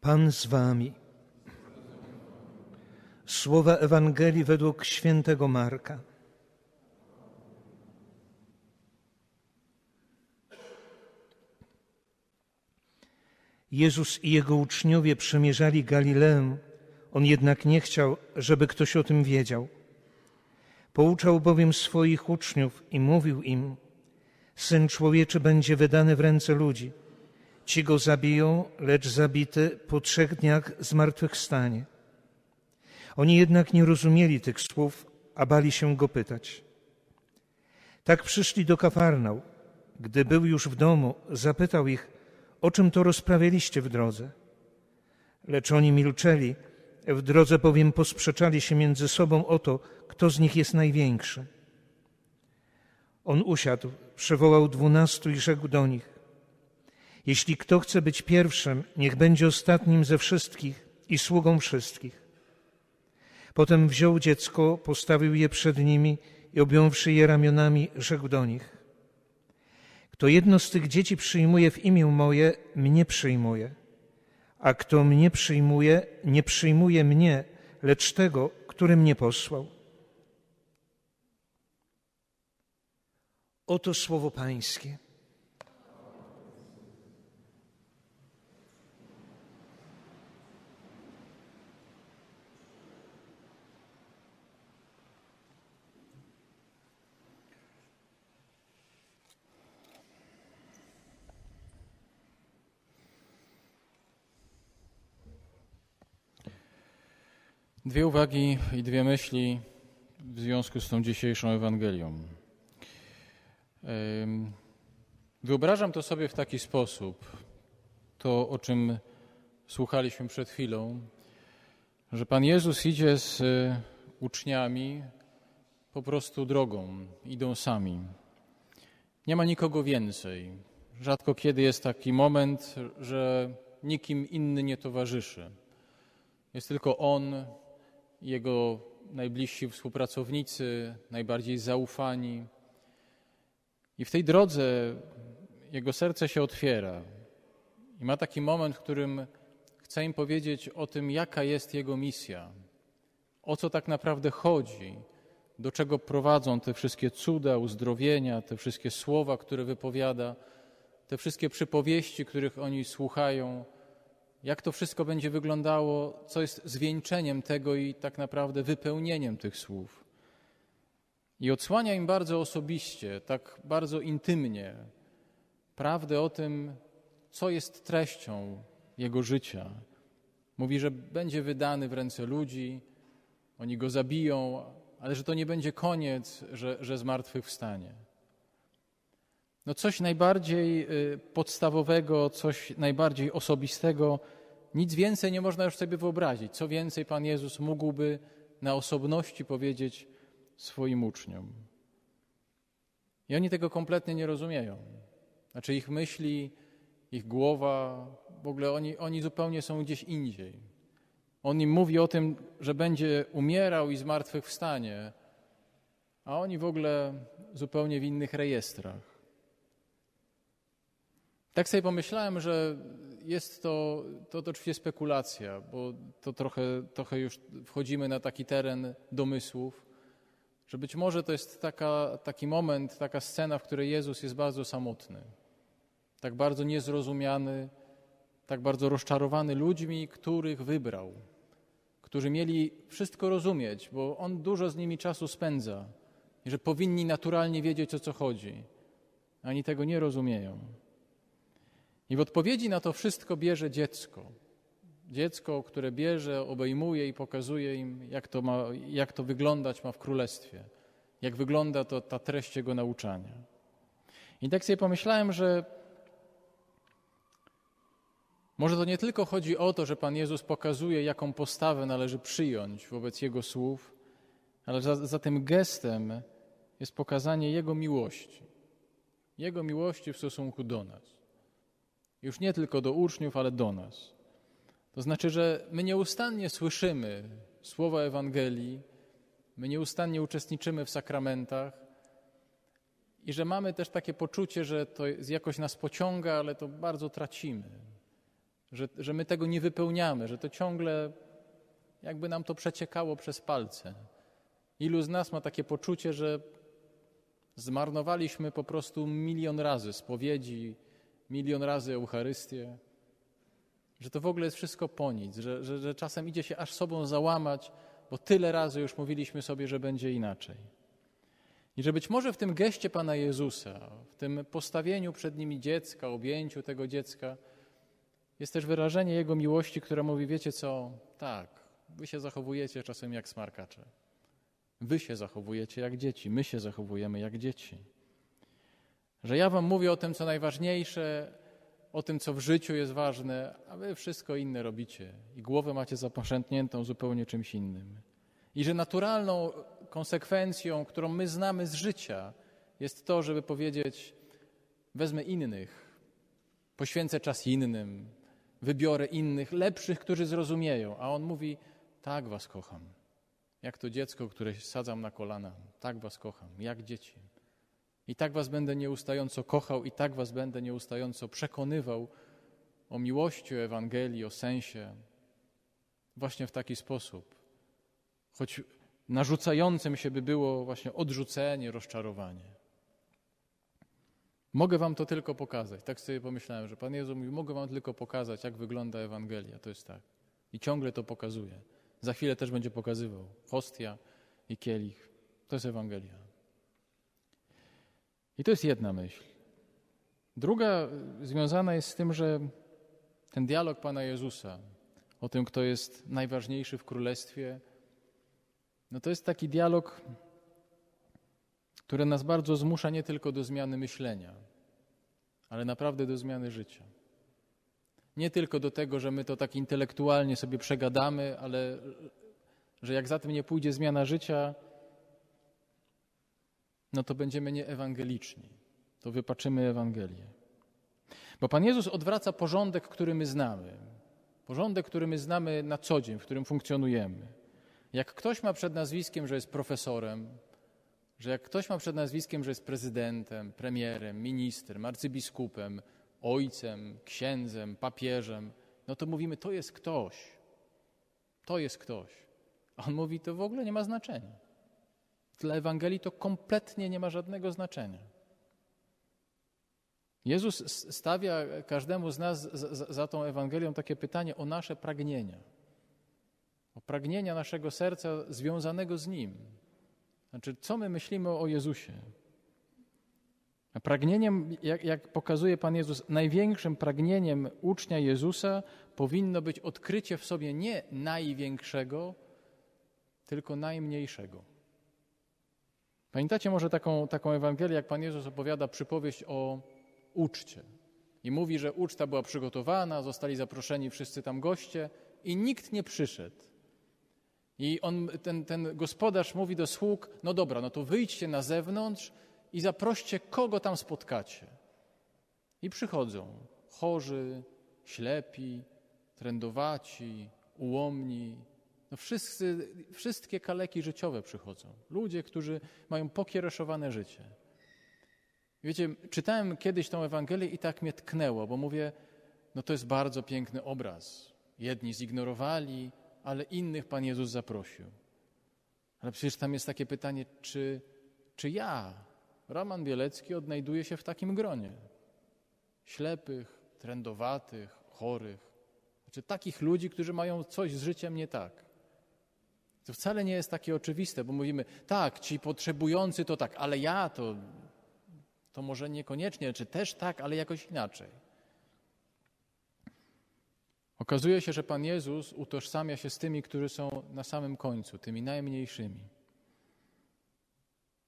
Pan z wami. Słowa Ewangelii według świętego Marka. Jezus i jego uczniowie przemierzali Galileę, on jednak nie chciał, żeby ktoś o tym wiedział. Pouczał bowiem swoich uczniów i mówił im: Syn człowieczy będzie wydany w ręce ludzi. Ci go zabiją, lecz zabity po trzech dniach zmartwychwstanie. Oni jednak nie rozumieli tych słów, a bali się go pytać. Tak przyszli do Kafarnał. Gdy był już w domu, zapytał ich, o czym to rozprawialiście w drodze. Lecz oni milczeli, w drodze bowiem posprzeczali się między sobą o to, kto z nich jest największy. On usiadł, przywołał dwunastu i rzekł do nich: Jeśli kto chce być pierwszym, niech będzie ostatnim ze wszystkich i sługą wszystkich. Potem wziął dziecko, postawił je przed nimi i objąwszy je ramionami, rzekł do nich: Kto jedno z tych dzieci przyjmuje w imię moje, mnie przyjmuje. A kto mnie przyjmuje, nie przyjmuje mnie, lecz tego, który mnie posłał. Oto słowo Pańskie. Dwie uwagi i dwie myśli w związku z tą dzisiejszą Ewangelią. Wyobrażam to sobie w taki sposób, to o czym słuchaliśmy przed chwilą, że Pan Jezus idzie z e, uczniami po prostu drogą, idą sami. Nie ma nikogo więcej. Rzadko kiedy jest taki moment, że nikim inny nie towarzyszy. Jest tylko On, jego najbliżsi współpracownicy, najbardziej zaufani. I w tej drodze jego serce się otwiera. I ma taki moment, w którym chce im powiedzieć o tym, jaka jest jego misja, o co tak naprawdę chodzi, do czego prowadzą te wszystkie cuda, uzdrowienia, te wszystkie słowa, które wypowiada, te wszystkie przypowieści, których oni słuchają jak to wszystko będzie wyglądało, co jest zwieńczeniem tego i tak naprawdę wypełnieniem tych słów. I odsłania im bardzo osobiście, tak bardzo intymnie prawdę o tym, co jest treścią jego życia. Mówi, że będzie wydany w ręce ludzi, oni go zabiją, ale że to nie będzie koniec, że, że zmartwychwstanie. No coś najbardziej y, podstawowego, coś najbardziej osobistego, nic więcej nie można już sobie wyobrazić. Co więcej Pan Jezus mógłby na osobności powiedzieć swoim uczniom. I oni tego kompletnie nie rozumieją. Znaczy ich myśli, ich głowa, w ogóle oni, oni zupełnie są gdzieś indziej. On im mówi o tym, że będzie umierał i zmartwychwstanie, a oni w ogóle zupełnie w innych rejestrach. Tak sobie pomyślałem, że jest to, to, oczywiście spekulacja, bo to trochę, trochę już wchodzimy na taki teren domysłów, że być może to jest taka, taki moment, taka scena, w której Jezus jest bardzo samotny, tak bardzo niezrozumiany, tak bardzo rozczarowany ludźmi, których wybrał, którzy mieli wszystko rozumieć, bo On dużo z nimi czasu spędza i że powinni naturalnie wiedzieć, o co chodzi. Ani tego nie rozumieją. I w odpowiedzi na to wszystko bierze dziecko. Dziecko, które bierze, obejmuje i pokazuje im, jak to, ma, jak to wyglądać ma w królestwie, jak wygląda to ta treść jego nauczania. I tak sobie pomyślałem, że może to nie tylko chodzi o to, że Pan Jezus pokazuje, jaką postawę należy przyjąć wobec Jego słów, ale za, za tym gestem jest pokazanie Jego miłości. Jego miłości w stosunku do nas. Już nie tylko do uczniów, ale do nas. To znaczy, że my nieustannie słyszymy słowa Ewangelii, my nieustannie uczestniczymy w sakramentach i że mamy też takie poczucie, że to jakoś nas pociąga, ale to bardzo tracimy. że, że my tego nie wypełniamy, że to ciągle jakby nam to przeciekało przez palce. Ilu z nas ma takie poczucie, że zmarnowaliśmy po prostu milion razy spowiedzi, milion razy Eucharystię, że to w ogóle jest wszystko po nic, że, że, że czasem idzie się aż sobą załamać, bo tyle razy już mówiliśmy sobie, że będzie inaczej. I że być może w tym geście Pana Jezusa, w tym postawieniu przed nimi dziecka, objęciu tego dziecka, jest też wyrażenie Jego miłości, które mówi, wiecie co, tak, wy się zachowujecie czasem jak smarkacze. Wy się zachowujecie jak dzieci, my się zachowujemy jak dzieci. Że ja wam mówię o tym, co najważniejsze, o tym, co w życiu jest ważne, a wy wszystko inne robicie i głowę macie zaposzętniętą zupełnie czymś innym. I że naturalną konsekwencją, którą my znamy z życia, jest to, żeby powiedzieć: wezmę innych, poświęcę czas innym, wybiorę innych, lepszych, którzy zrozumieją. A on mówi: Tak was kocham. Jak to dziecko, które sadzam na kolana. Tak was kocham, jak dzieci. I tak was będę nieustająco kochał, i tak was będę nieustająco przekonywał o miłości, o Ewangelii, o sensie. Właśnie w taki sposób. Choć narzucającym się by było właśnie odrzucenie, rozczarowanie. Mogę wam to tylko pokazać. Tak sobie pomyślałem, że Pan Jezus mówi, mogę wam tylko pokazać, jak wygląda Ewangelia. To jest tak. I ciągle to pokazuje. Za chwilę też będzie pokazywał. Hostia i kielich. To jest Ewangelia. I to jest jedna myśl. Druga związana jest z tym, że ten dialog Pana Jezusa o tym, kto jest najważniejszy w Królestwie, no to jest taki dialog, który nas bardzo zmusza nie tylko do zmiany myślenia, ale naprawdę do zmiany życia. Nie tylko do tego, że my to tak intelektualnie sobie przegadamy, ale że jak za tym nie pójdzie zmiana życia, no to będziemy nieewangeliczni. To wypaczymy Ewangelię. Bo Pan Jezus odwraca porządek, który my znamy. Porządek, który my znamy na co dzień, w którym funkcjonujemy. Jak ktoś ma przed nazwiskiem, że jest profesorem, że jak ktoś ma przed nazwiskiem, że jest prezydentem, premierem, ministrem, arcybiskupem, ojcem, księdzem, papieżem, no to mówimy, to jest ktoś. To jest ktoś. A on mówi, to w ogóle nie ma znaczenia. Dla Ewangelii to kompletnie nie ma żadnego znaczenia. Jezus stawia każdemu z nas za, za tą Ewangelią takie pytanie o nasze pragnienia. O pragnienia naszego serca związanego z Nim. Znaczy, co my myślimy o Jezusie? A pragnieniem, jak, jak, pokazuje Pan Jezus, największym pragnieniem ucznia Jezusa powinno być odkrycie w sobie nie największego, tylko najmniejszego. Pamiętacie może taką, taką Ewangelię, jak Pan Jezus opowiada przypowieść o uczcie. I mówi, że uczta była przygotowana, zostali zaproszeni wszyscy tam goście i nikt nie przyszedł. I on, ten, ten gospodarz mówi do sług, no dobra, no to wyjdźcie na zewnątrz i zaproście, kogo tam spotkacie. I przychodzą chorzy, ślepi, trędowaci, ułomni. No wszyscy, wszystkie kaleki życiowe przychodzą. Ludzie, którzy mają pokiereszowane życie. Wiecie, czytałem kiedyś tą Ewangelię i tak mnie tknęło, bo mówię, no to jest bardzo piękny obraz. Jedni zignorowali, ale innych Pan Jezus zaprosił. Ale przecież tam jest takie pytanie, czy, czy ja, Roman Bielecki, odnajduję się w takim gronie? Ślepych, trędowatych, chorych. Znaczy takich ludzi, którzy mają coś z życiem nie tak. To wcale nie jest takie oczywiste, bo mówimy, tak, ci potrzebujący to tak, ale ja to, to może niekoniecznie, czy też tak, ale jakoś inaczej. Okazuje się, że Pan Jezus utożsamia się z tymi, którzy są na samym końcu, tymi najmniejszymi.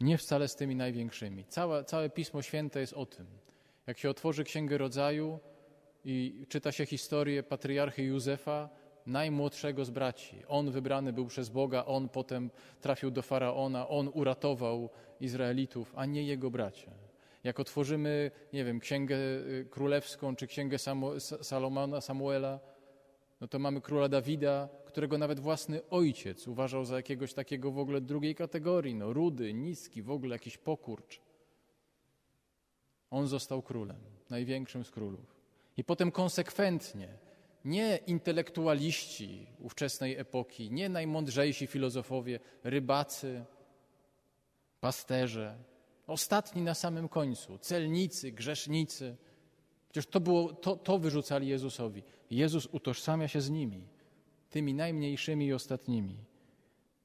Nie wcale z tymi największymi. Całe, całe Pismo Święte jest o tym. Jak się otworzy Księgę Rodzaju i czyta się historię patriarchy Józefa, najmłodszego z braci. On wybrany był przez Boga, on potem trafił do faraona, on uratował Izraelitów, a nie jego bracia. Jak otworzymy, nie wiem, Księgę y, Królewską czy Księgę Salomona, Samuela, no to mamy króla Dawida, którego nawet własny ojciec uważał za jakiegoś takiego w ogóle drugiej kategorii, no rudy, niski, w ogóle jakiś pokurcz. On został królem, największym z królów. I potem konsekwentnie Nie intelektualiści ówczesnej epoki, nie najmądrzejsi filozofowie, rybacy, pasterze, ostatni na samym końcu, celnicy, grzesznicy. Przecież to, było, to, to wyrzucali Jezusowi. Jezus utożsamia się z nimi, tymi najmniejszymi i ostatnimi.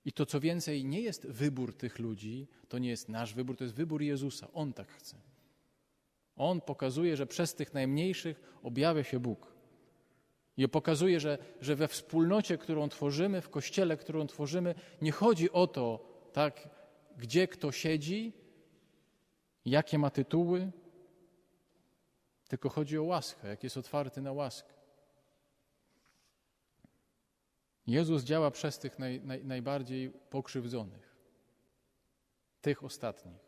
I to co więcej, nie jest wybór tych ludzi, to nie jest nasz wybór, to jest wybór Jezusa. On tak chce. On pokazuje, że przez tych najmniejszych objawia się Bóg. I pokazuje, że, że we wspólnocie, którą tworzymy, w kościele, którą tworzymy, nie chodzi o to, tak, gdzie kto siedzi, jakie ma tytuły, tylko chodzi o łaskę, jak jest otwarty na łaskę. Jezus działa przez tych naj, naj, najbardziej pokrzywdzonych, tych ostatnich,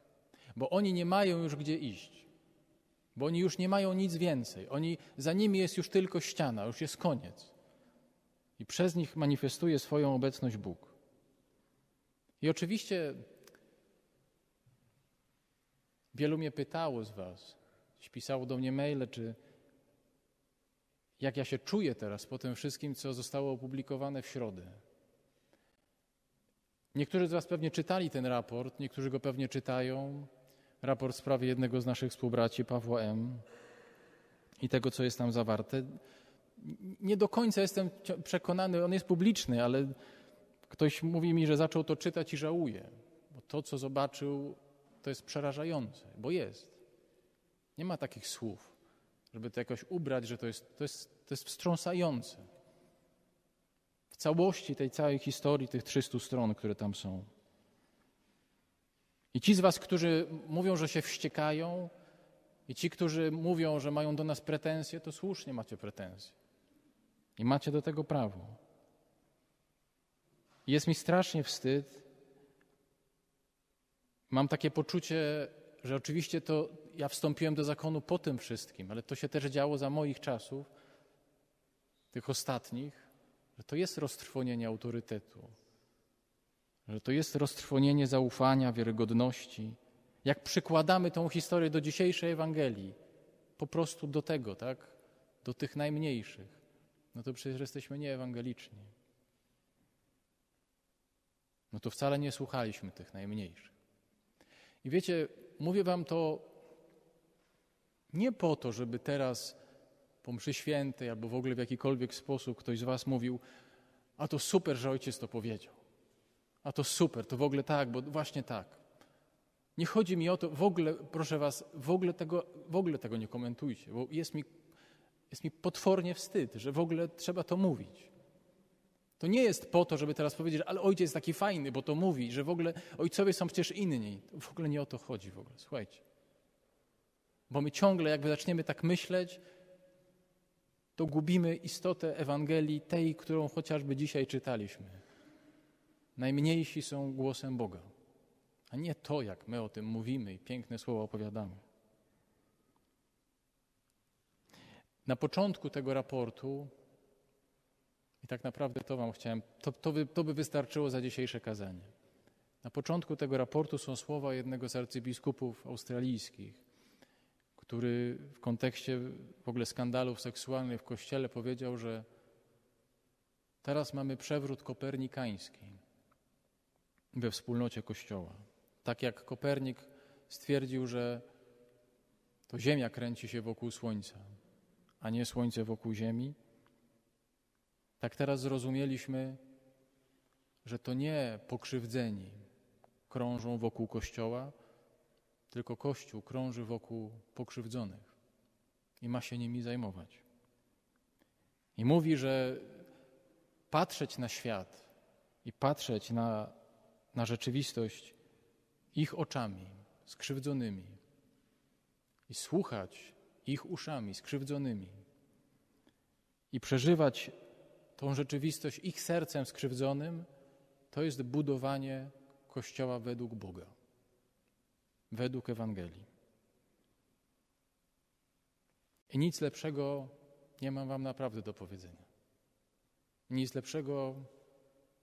bo oni nie mają już gdzie iść, bo oni już nie mają nic więcej. Oni, za nimi jest już tylko ściana, już jest koniec. I przez nich manifestuje swoją obecność Bóg. I oczywiście wielu mnie pytało z Was, pisało do mnie maile, czy jak ja się czuję teraz po tym wszystkim, co zostało opublikowane w środę. Niektórzy z Was pewnie czytali ten raport, niektórzy go pewnie czytają. Raport w sprawie jednego z naszych współbraci, Pawła M. i tego, co jest tam zawarte. Nie do końca jestem przekonany, on jest publiczny, ale ktoś mówi mi, że zaczął to czytać i żałuje, bo to, co zobaczył, to jest przerażające, bo jest. Nie ma takich słów żeby to jakoś ubrać, że to jest, to jest, to jest wstrząsające. W całości tej całej historii, tych 300 stron, które tam są. Ci z Was, którzy mówią, że się wściekają, i ci, którzy mówią, że mają do nas pretensje, to słusznie macie pretensje. I macie do tego prawo. Jest mi strasznie wstyd. Mam takie poczucie, że oczywiście to ja wstąpiłem do zakonu po tym wszystkim, ale to się też działo za moich czasów, tych ostatnich, że to jest roztrwonienie autorytetu, że to jest roztrwonienie zaufania, wiarygodności. Jak przykładamy tą historię do dzisiejszej Ewangelii, po prostu do tego, tak? Do tych najmniejszych, no to przecież jesteśmy nieewangeliczni. No to wcale nie słuchaliśmy tych najmniejszych. I wiecie, mówię wam to nie po to, żeby teraz po mszy świętej albo w ogóle w jakikolwiek sposób ktoś z was mówił, a to super, że ojciec to powiedział. A to super, to w ogóle tak, bo właśnie tak. Nie chodzi mi o to, w ogóle, proszę was, w ogóle tego, w ogóle tego nie komentujcie, bo jest mi, jest mi potwornie wstyd, że w ogóle trzeba to mówić. To nie jest po to, żeby teraz powiedzieć, ale ojciec jest taki fajny, bo to mówi, że w ogóle ojcowie są przecież inni. W ogóle nie o to chodzi w ogóle, słuchajcie. Bo my ciągle, jakby zaczniemy tak myśleć, to gubimy istotę Ewangelii, tej, którą chociażby dzisiaj czytaliśmy. Najmniejsi są głosem Boga, a nie to, jak my o tym mówimy i piękne słowa opowiadamy. Na początku tego raportu, i tak naprawdę to Wam chciałem, to, to, by, to by wystarczyło za dzisiejsze kazanie. Na początku tego raportu są słowa jednego z arcybiskupów australijskich, który w kontekście w ogóle skandalów seksualnych w Kościele powiedział, że teraz mamy przewrót kopernikański we wspólnocie Kościoła. Tak jak Kopernik stwierdził, że to Ziemia kręci się wokół Słońca, a nie Słońce wokół Ziemi, tak teraz zrozumieliśmy, że to nie pokrzywdzeni krążą wokół Kościoła, tylko Kościół krąży wokół pokrzywdzonych i ma się nimi zajmować. I mówi, że patrzeć na świat i patrzeć na, na rzeczywistość ich oczami skrzywdzonymi i słuchać ich uszami skrzywdzonymi i przeżywać tą rzeczywistość ich sercem skrzywdzonym, to jest budowanie Kościoła według Boga według Ewangelii. I nic lepszego nie mam Wam naprawdę do powiedzenia. Nic lepszego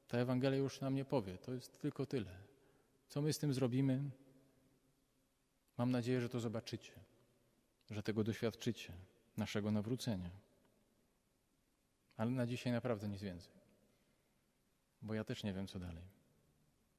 ta Ewangelia już nam nie powie. To jest tylko tyle. Co my z tym zrobimy? Mam nadzieję, że to zobaczycie, że tego doświadczycie, naszego nawrócenia. Ale na dzisiaj naprawdę nic więcej. Bo ja też nie wiem, co dalej.